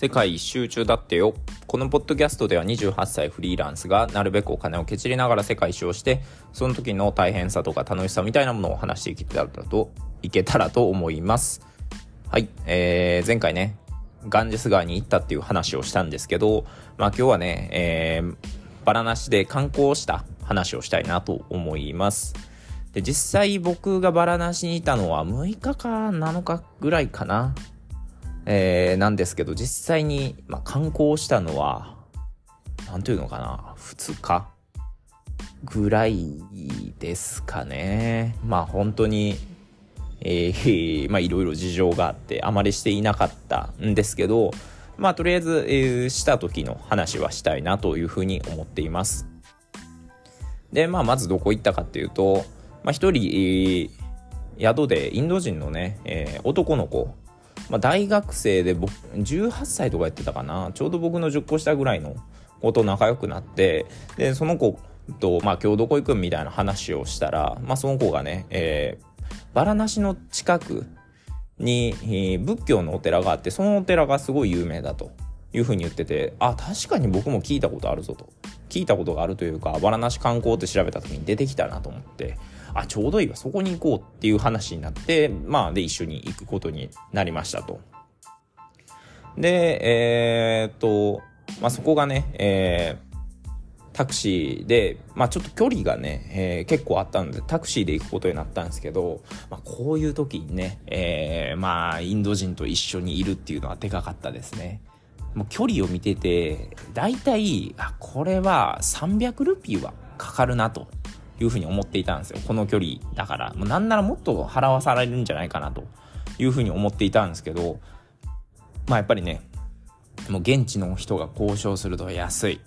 世界一周中だってよ。このポッドキャストでは28歳フリーランスがなるべくお金をけちりながら世界一周をして、その時の大変さとか楽しさみたいなものを話していけたらと、いけたらと思います。はい、えー、前回ね、ガンジス川に行ったっていう話をしたんですけど、まあ今日はね、えー、バラなしで観光した話をしたいなと思います。で、実際僕がバラなしにいたのは6日か7日ぐらいかな。えー、なんですけど、実際に、まあ、観光したのは、なんていうのかな、2日ぐらいですかね。まあ本当に、えー、まあいろいろ事情があって、あまりしていなかったんですけど、まあとりあえず、えー、した時の話はしたいなというふうに思っています。で、まあまずどこ行ったかっていうと、まあ一人、えー、宿でインド人のね、えー、男の子、まあ、大学生で僕18歳とかやってたかな。ちょうど僕の10個下ぐらいの子と仲良くなってでその子と、まあ、今日どこ行くみたいな話をしたら、まあ、その子がね、えー、バラナシの近くに、仏教のお寺があってそのお寺がすごい有名だというふうに言っててあ確かに僕も聞いたことあるぞと。聞いたことがあるというかバラナシ観光って調べた時に出てきたなと思って。あちょうどいいわそこに行こうっていう話になってまあで一緒に行くことになりましたと。でえー、っとまあそこがね、えータクシーで、まあちょっと距離がね、えー、結構あったので、タクシーで行くことになったんですけど、まあこういう時にね、えー、まあインド人と一緒にいるっていうのはでかかったですね。もう距離を見てて、大体、あ、これは300ルピーはかかるなというふうに思っていたんですよ。この距離だから。もうなんならもっと払わされるんじゃないかなというふうに思っていたんですけど、まあやっぱりね、もう現地の人が交渉すると安い。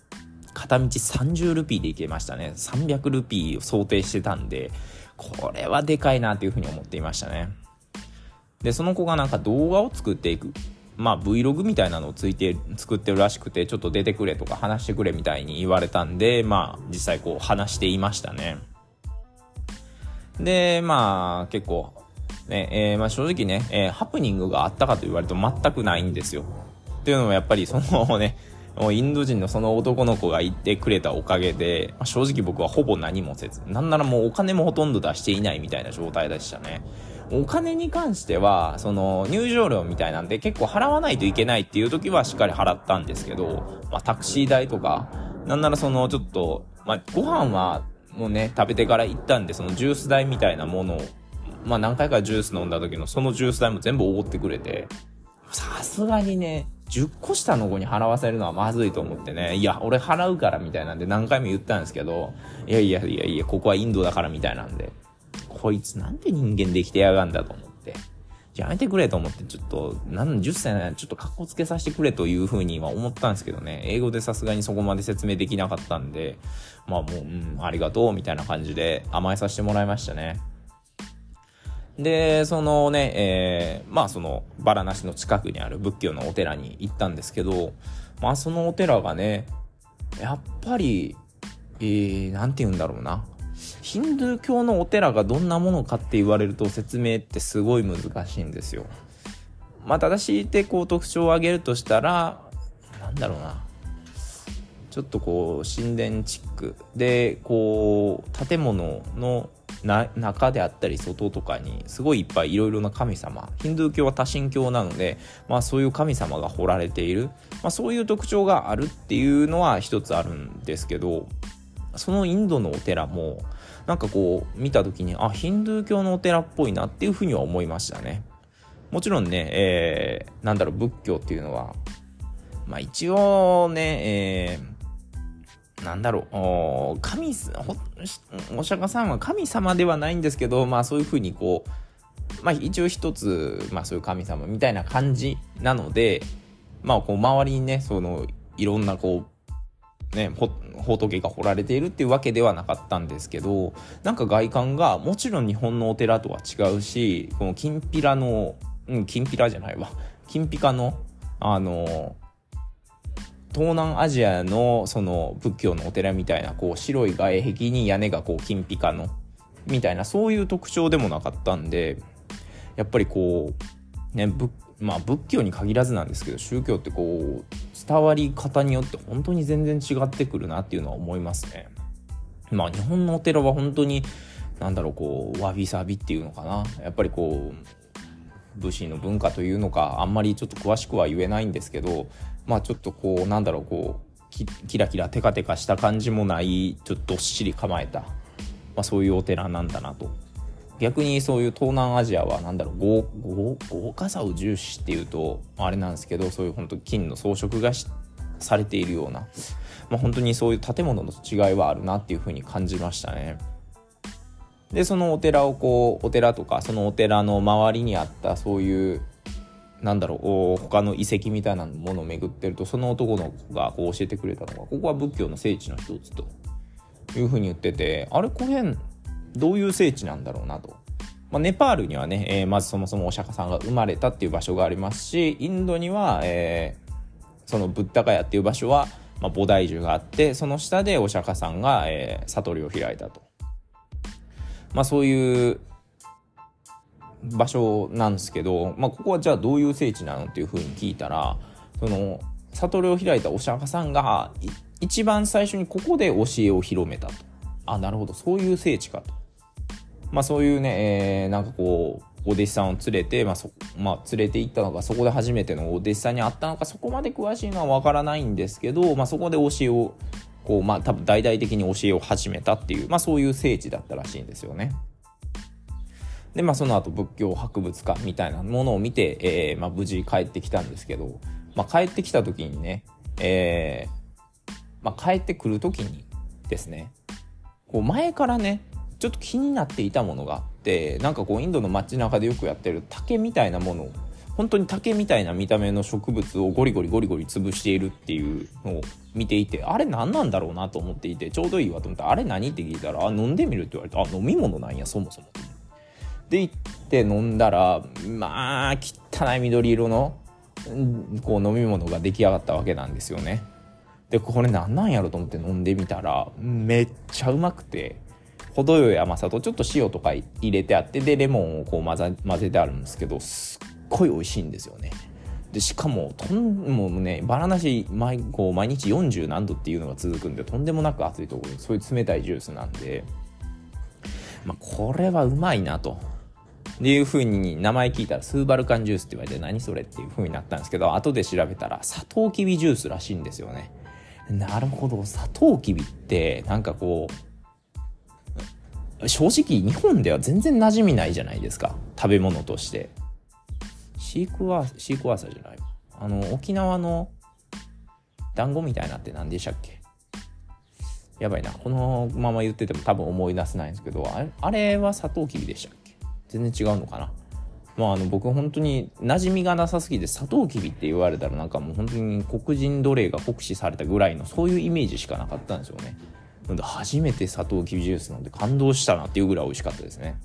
片道30ルピーで行けましたね。300ルピーを想定してたんで、これはでかいなというふうに思っていましたね。で、その子がなんか動画を作っていく。まあ Vlog みたいなのをついて作ってるらしくてちょっと出てくれとか話してくれみたいに言われたんでまあ実際こう話していましたね。でまあ結構ね、えー、まあ正直ね、えー、ハプニングがあったかと言われると全くないんですよ。っていうのもやっぱりそのねインド人のその男の子が言ってくれたおかげで、まあ、正直僕はほぼ何もせずなんならもうお金もほとんど出していないみたいな状態でしたね。お金に関しては、その入場料みたいなんで結構払わないといけないっていう時はしっかり払ったんですけど、まあタクシー代とか、なんならそのちょっと、まあご飯はもうね、食べてから行ったんで、そのジュース代みたいなものを、まあ何回かジュース飲んだ時のそのジュース代も全部おごってくれて、さすがにね、10個下の子に払わせるのはまずいと思ってね、いや、俺払うからみたいなんで何回も言ったんですけど、いやいやいやいや、ここはインドだからみたいなんで、こいつなんて人間できてやがんだと思って。じゃあやめてくれと思って、ちょっと、なん10歳なちょっと格好つけさせてくれというふうには思ったんですけどね、英語でさすがにそこまで説明できなかったんで、まあもう、うん、ありがとう、みたいな感じで甘えさせてもらいましたね。で、そのね、えー、まあその、バラナシの近くにある仏教のお寺に行ったんですけど、まあそのお寺がね、やっぱり、えー、なんて言うんだろうな。ヒンドゥー教のお寺がどんなものかって言われると説明ってすごい難しいんですよ。まあ、正しいてこう特徴を挙げるとしたら、なんだろうな。ちょっとこう神殿チックでこう建物の中であったり外とかにすごいいっぱいいろいろな神様ヒンドゥー教は多神教なので、まあ、そういう神様が彫られている、まあ、そういう特徴があるっていうのは一つあるんですけどそのインドのお寺もなんかこう見た時にあヒンドゥー教のお寺っぽいなっていうふうには思いましたね。もちろんね、えー、なんだろう仏教っていうのはまあ一応ね、えー、なんだろう神お釈迦さんは神様ではないんですけどまあそういうふうにこうまあ一応一つまあそういう神様みたいな感じなのでまあこう周りにねそのいろんなこうね、仏が彫られているっていうわけではなかったんですけどなんか外観がもちろん日本のお寺とは違うしこのきんぴらのうんきんぴらじゃないわ。きんぴかのあの東南アジアのその仏教のお寺みたいなこう白い外壁に屋根がこう金ピカのみたいなそういう特徴でもなかったんでやっぱりこうねまあ仏教に限らずなんですけど宗教ってこう伝わり方によって本当に全然違ってくるなっていうのは思いますね。まあ日本のお寺は本当になんだろうこうわびさびっていうのかなやっぱりこう武士の文化というのかあんまりちょっと詳しくは言えないんですけどまあちょっとこうなんだろうこうキラキラテカテカした感じもないちょっとどっしり構えた、まあ、そういうお寺なんだなと逆にそういう東南アジアは何だろう豪豪華さを重視っていうとあれなんですけどそういう本当金の装飾がされているような、まあ、本当にそういう建物の違いはあるなっていうふうに感じましたね。でそのお寺をこうお寺とかそのお寺の周りにあったそういうなんだろう他の遺跡みたいなものを巡ってるとその男の子がこう教えてくれたのがここは仏教の聖地の一つというふうに言っててあれこれどういう聖地なんだろうなと。まあ、ネパールにはね、えー、まずそもそもお釈迦さんが生まれたっていう場所がありますしインドには、えー、そのブッダガヤっていう場所は、まあ、菩提樹があってその下でお釈迦さんが、えー、悟りを開いたと。まあ、そういう場所なんですけど、まあ、ここはじゃあどういう聖地なのっていうふうに聞いたらその悟りを開いたお釈迦さんが一番最初にここで教えを広めたとあなるほどそういう聖地かとまあそういうね、えー、なんかこうお弟子さんを連れて、まあそまあ、連れて行ったのかそこで初めてのお弟子さんに会ったのかそこまで詳しいのは分からないんですけど、まあ、そこで教えをこうまあ多分大々的に教えを始めたっていう、まあ、そういう聖地だったらしいんですよね。でまあその後仏教博物館みたいなものを見て、えーまあ、無事帰ってきたんですけど、まあ、帰ってきた時にね、えーまあ、帰ってくる時にですねこう前からねちょっと気になっていたものがあってなんかこうインドの街中でよくやってる竹みたいなものを本当に竹みたいな見た目の植物をゴリゴリゴリゴリ潰しているっていうのを見ていてあれ何なんだろうなと思っていてちょうどいいわと思ってあれ何って聞いたらあ飲んでみるって言われてあ飲み物なんやそもそも。で行って飲んだらまあ汚い緑色のこう飲み物が出来上がったわけなんですよね。でこれ何なんやろと思って飲んでみたらめっちゃうまくて。程よい甘さとちょっと塩とか入れてあってでレモンをこう混ぜ混ぜてあるんですけどすっごい美味しいんですよね。でしかもとんもうねバラなし毎こう毎日40何度っていうのが続くんでとんでもなく暑いところにそういう冷たいジュースなんで、まあ、これはうまいなと。っていう風に名前聞いたらスーバルカンジュースって言われて何それっていう風になったんですけど後で調べたらサトウキビジュースらしいんですよね。なるほどサトウキビってなんかこう正直日本では全然馴染みないじゃないですか。食べ物として。シークワーシークワーサーじゃないあの沖縄の団子みたいなって何でしたっけ？やばいな。このまま言ってても多分思い出せないんですけどあれはサトウキビでしたっけ？全然違うのかな。まあ、あの僕本当に馴染みがなさすぎてサトウキビって言われたらなんかもう本当に黒人奴隷が酷使されたぐらいのそういうイメージしかなかったんですよね。なので初めてサトウキビジュース飲んで感動したなっていうぐらい美味しかったですね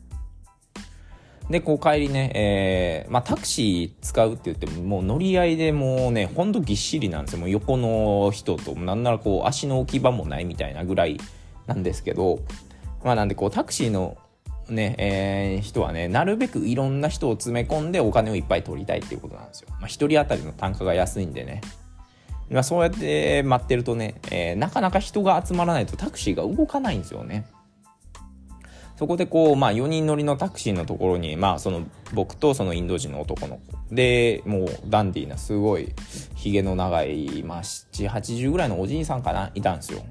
でこう帰りね、えーまあ、タクシー使うって言ってももう乗り合いでもうねほんとぎっしりなんですよもう横の人となんならこう足の置き場もないみたいなぐらいなんですけどまあなんでこうタクシーのね、えー、人はね、なるべくいろんな人を詰め込んでお金をいっぱい取りたいっていうことなんですよ。まあ、1人当たりの単価が安いんでね。まあ、そうやって待ってるとね、えー、なかなか人が集まらないとタクシーが動かないんですよね。そこでこう、まあ、4人乗りのタクシーのところに、まあ、その僕とそのインド人の男の子でもうダンディーなすごいひげの長い、まあ、780ぐらいのおじいさんかないたんですよ。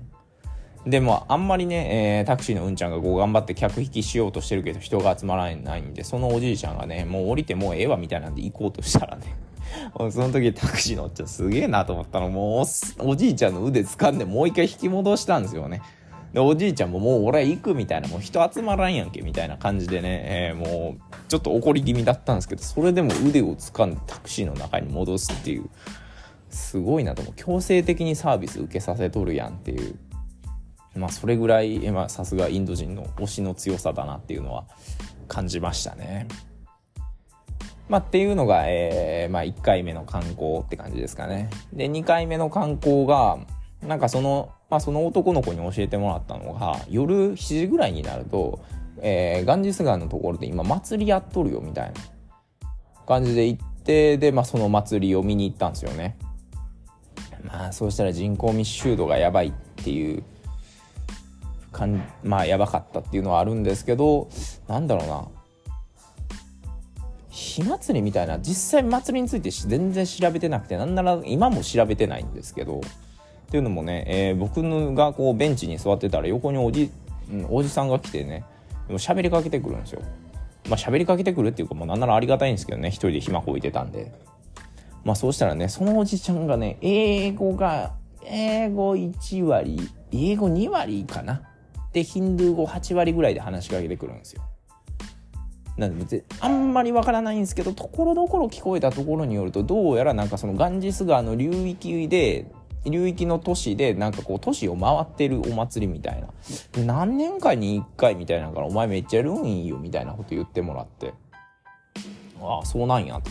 でもあんまりね、えー、タクシーのうんちゃんがこう頑張って客引きしようとしてるけど人が集まらないんでそのおじいちゃんがねもう降りてもうええわみたいなんで行こうとしたらね その時タクシー乗っちゃすげえなと思ったの。もうおじいちゃんの腕掴んでもう一回引き戻したんですよね。でおじいちゃんももう俺行くみたいなもう人集まらんやんけみたいな感じでね、えー、もうちょっと怒り気味だったんですけどそれでも腕を掴んでタクシーの中に戻すっていう。すごいなと思う。強制的にサービス受けさせとるやんっていう。まあ、それぐらいさすがインド人の推しの強さだなっていうのは感じましたね。まあ、っていうのが、えーまあ、1回目の観光って感じですかね。で2回目の観光がなんかその,、まあ、その男の子に教えてもらったのが夜7時ぐらいになると、えー、ガンジス川のところで今祭りやっとるよみたいな感じで行ってで、まあ、その祭りを見に行ったんですよねまあそうしたら人口密集度がやばいっていうかんまあやばかったっていうのはあるんですけどなんだろうな火祭りみたいな実際祭りについて全然調べてなくてなんなら今も調べてないんですけどっていうのもね、えー、僕がこうベンチに座ってたら横におじ,、うん、おじさんが来てね喋りかけてくるんですよ。まあ喋りかけてくるっていうかもうなんならありがたいんですけどね一人で暇こいてたんで。まあそうしたらねそのおじちゃんがね英語が英語1割英語2割かな？でヒンドゥー語8割ぐらいで話しかけてくるんですよ。なんであんまりわからないんですけどところどころ聞こえたところによるとどうやらなんかそのガンジス川の流域で流域の都市でなんかこう都市を回ってるお祭りみたいな。何年かに1回みたいなからお前めっちゃやるんよみたいなこと言ってもらって。ああそうなんやと。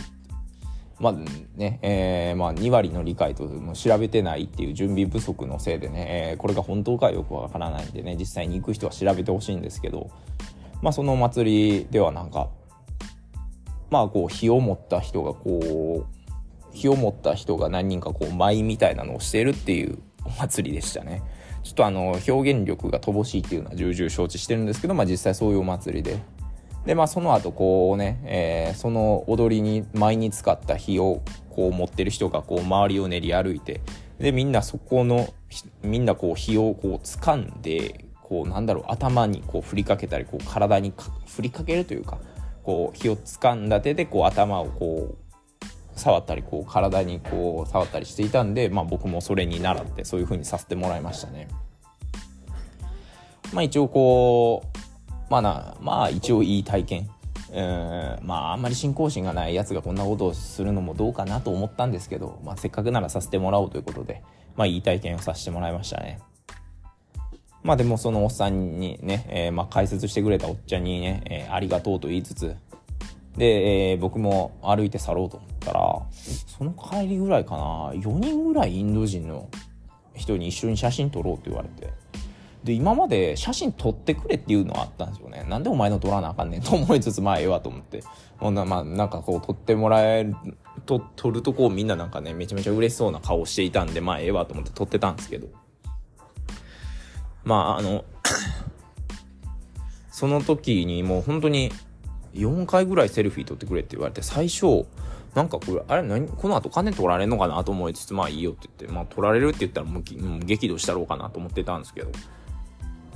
まあね、えー、まあ2割の理解とも調べてないっていう準備不足のせいでね、えー、これが本当かよくわからないんでね実際に行く人は調べてほしいんですけど。まあそのお祭りではなんかまあこう火を持った人がこう火を持った人が何人かこう舞みたいなのをしてるっていうお祭りでしたね。ちょっとあの表現力が乏しいっていうのは重々承知してるんですけど、まあ、実際そういうお祭りで。でまあその後こうね、えー、その踊りに舞に使った火をこう持ってる人がこう周りを練り歩いてでみんなそこのみんなこう火をこう掴んでこうなんだろう頭にこう振りかけたりこう体に振りかけるというかこう火を掴んだ手でこう頭をこう触ったりこう体にこう触ったりしていたんで、まあ、僕もそれに習ってそういう風にさせてもらいましたね。まあ一応こうまあなまあ一応いい体験うんまああんまり信仰心がないやつがこんなことをするのもどうかなと思ったんですけど、まあ、せっかくならさせてもらおうということで、まあ、いい体験をさせてもらいましたね。まあでもそのおっさんにね、えー、まあ解説してくれたおっちゃんにね、えー、ありがとうと言いつつ、で、えー、僕も歩いて去ろうと思ったら、その帰りぐらいかな、4人ぐらいインド人の人に一緒に写真撮ろうって言われて。で、今まで写真撮ってくれっていうのはあったんですよね。なんでお前の撮らなあかんねんと思いつつ、まあええわと思って。ほんな、まあなんかこう撮ってもらえる、と、撮るとこうみんななんかね、めちゃめちゃ嬉しそうな顔していたんで、まあええわと思って撮ってたんですけど。まああの その時にもう本当に4回ぐらいセルフィー撮ってくれって言われて、最初、なんかこれ、あれ何この後金取られんのかなと思いつつ、まあいいよって言って、まあ取られるって言ったらもう激怒したろうかなと思ってたんですけど、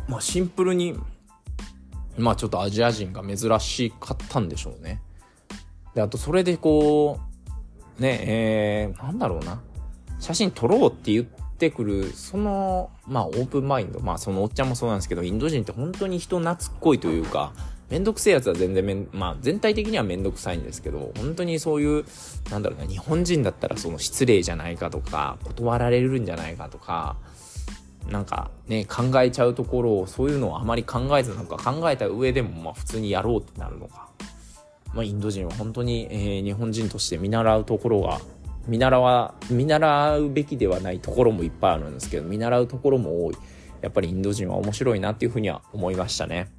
まあシンプルに、まあちょっとアジア人が珍しかったんでしょうね。で、あとそれでこう、ね、えー、なんだろうな。写真撮ろうって言ってくる、その、まあオープンマインド、まあそのおっちゃんもそうなんですけど、インド人って本当に人懐っこいというか、めんどくせえやつは全然めん、まあ全体的にはめんどくさいんですけど、本当にそういう、なんだろうな、日本人だったらその失礼じゃないかとか、断られるんじゃないかとか、なんかね、考えちゃうところを、そういうのをあまり考えずなんか考えた上でも、まあ普通にやろうってなるのか。まあインド人は本当に、えー、日本人として見習うところが、見習わ、見習うべきではないところもいっぱいあるんですけど、見習うところも多い。やっぱりインド人は面白いなっていうふうには思いましたね。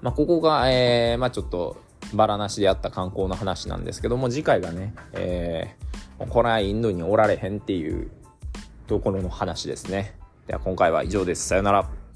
まあ、ここが、えー、まあ、ちょっと、バラなしであった観光の話なんですけども、次回がね、えー、これはインドにおられへんっていうところの話ですね。では今回は以上です。さよなら。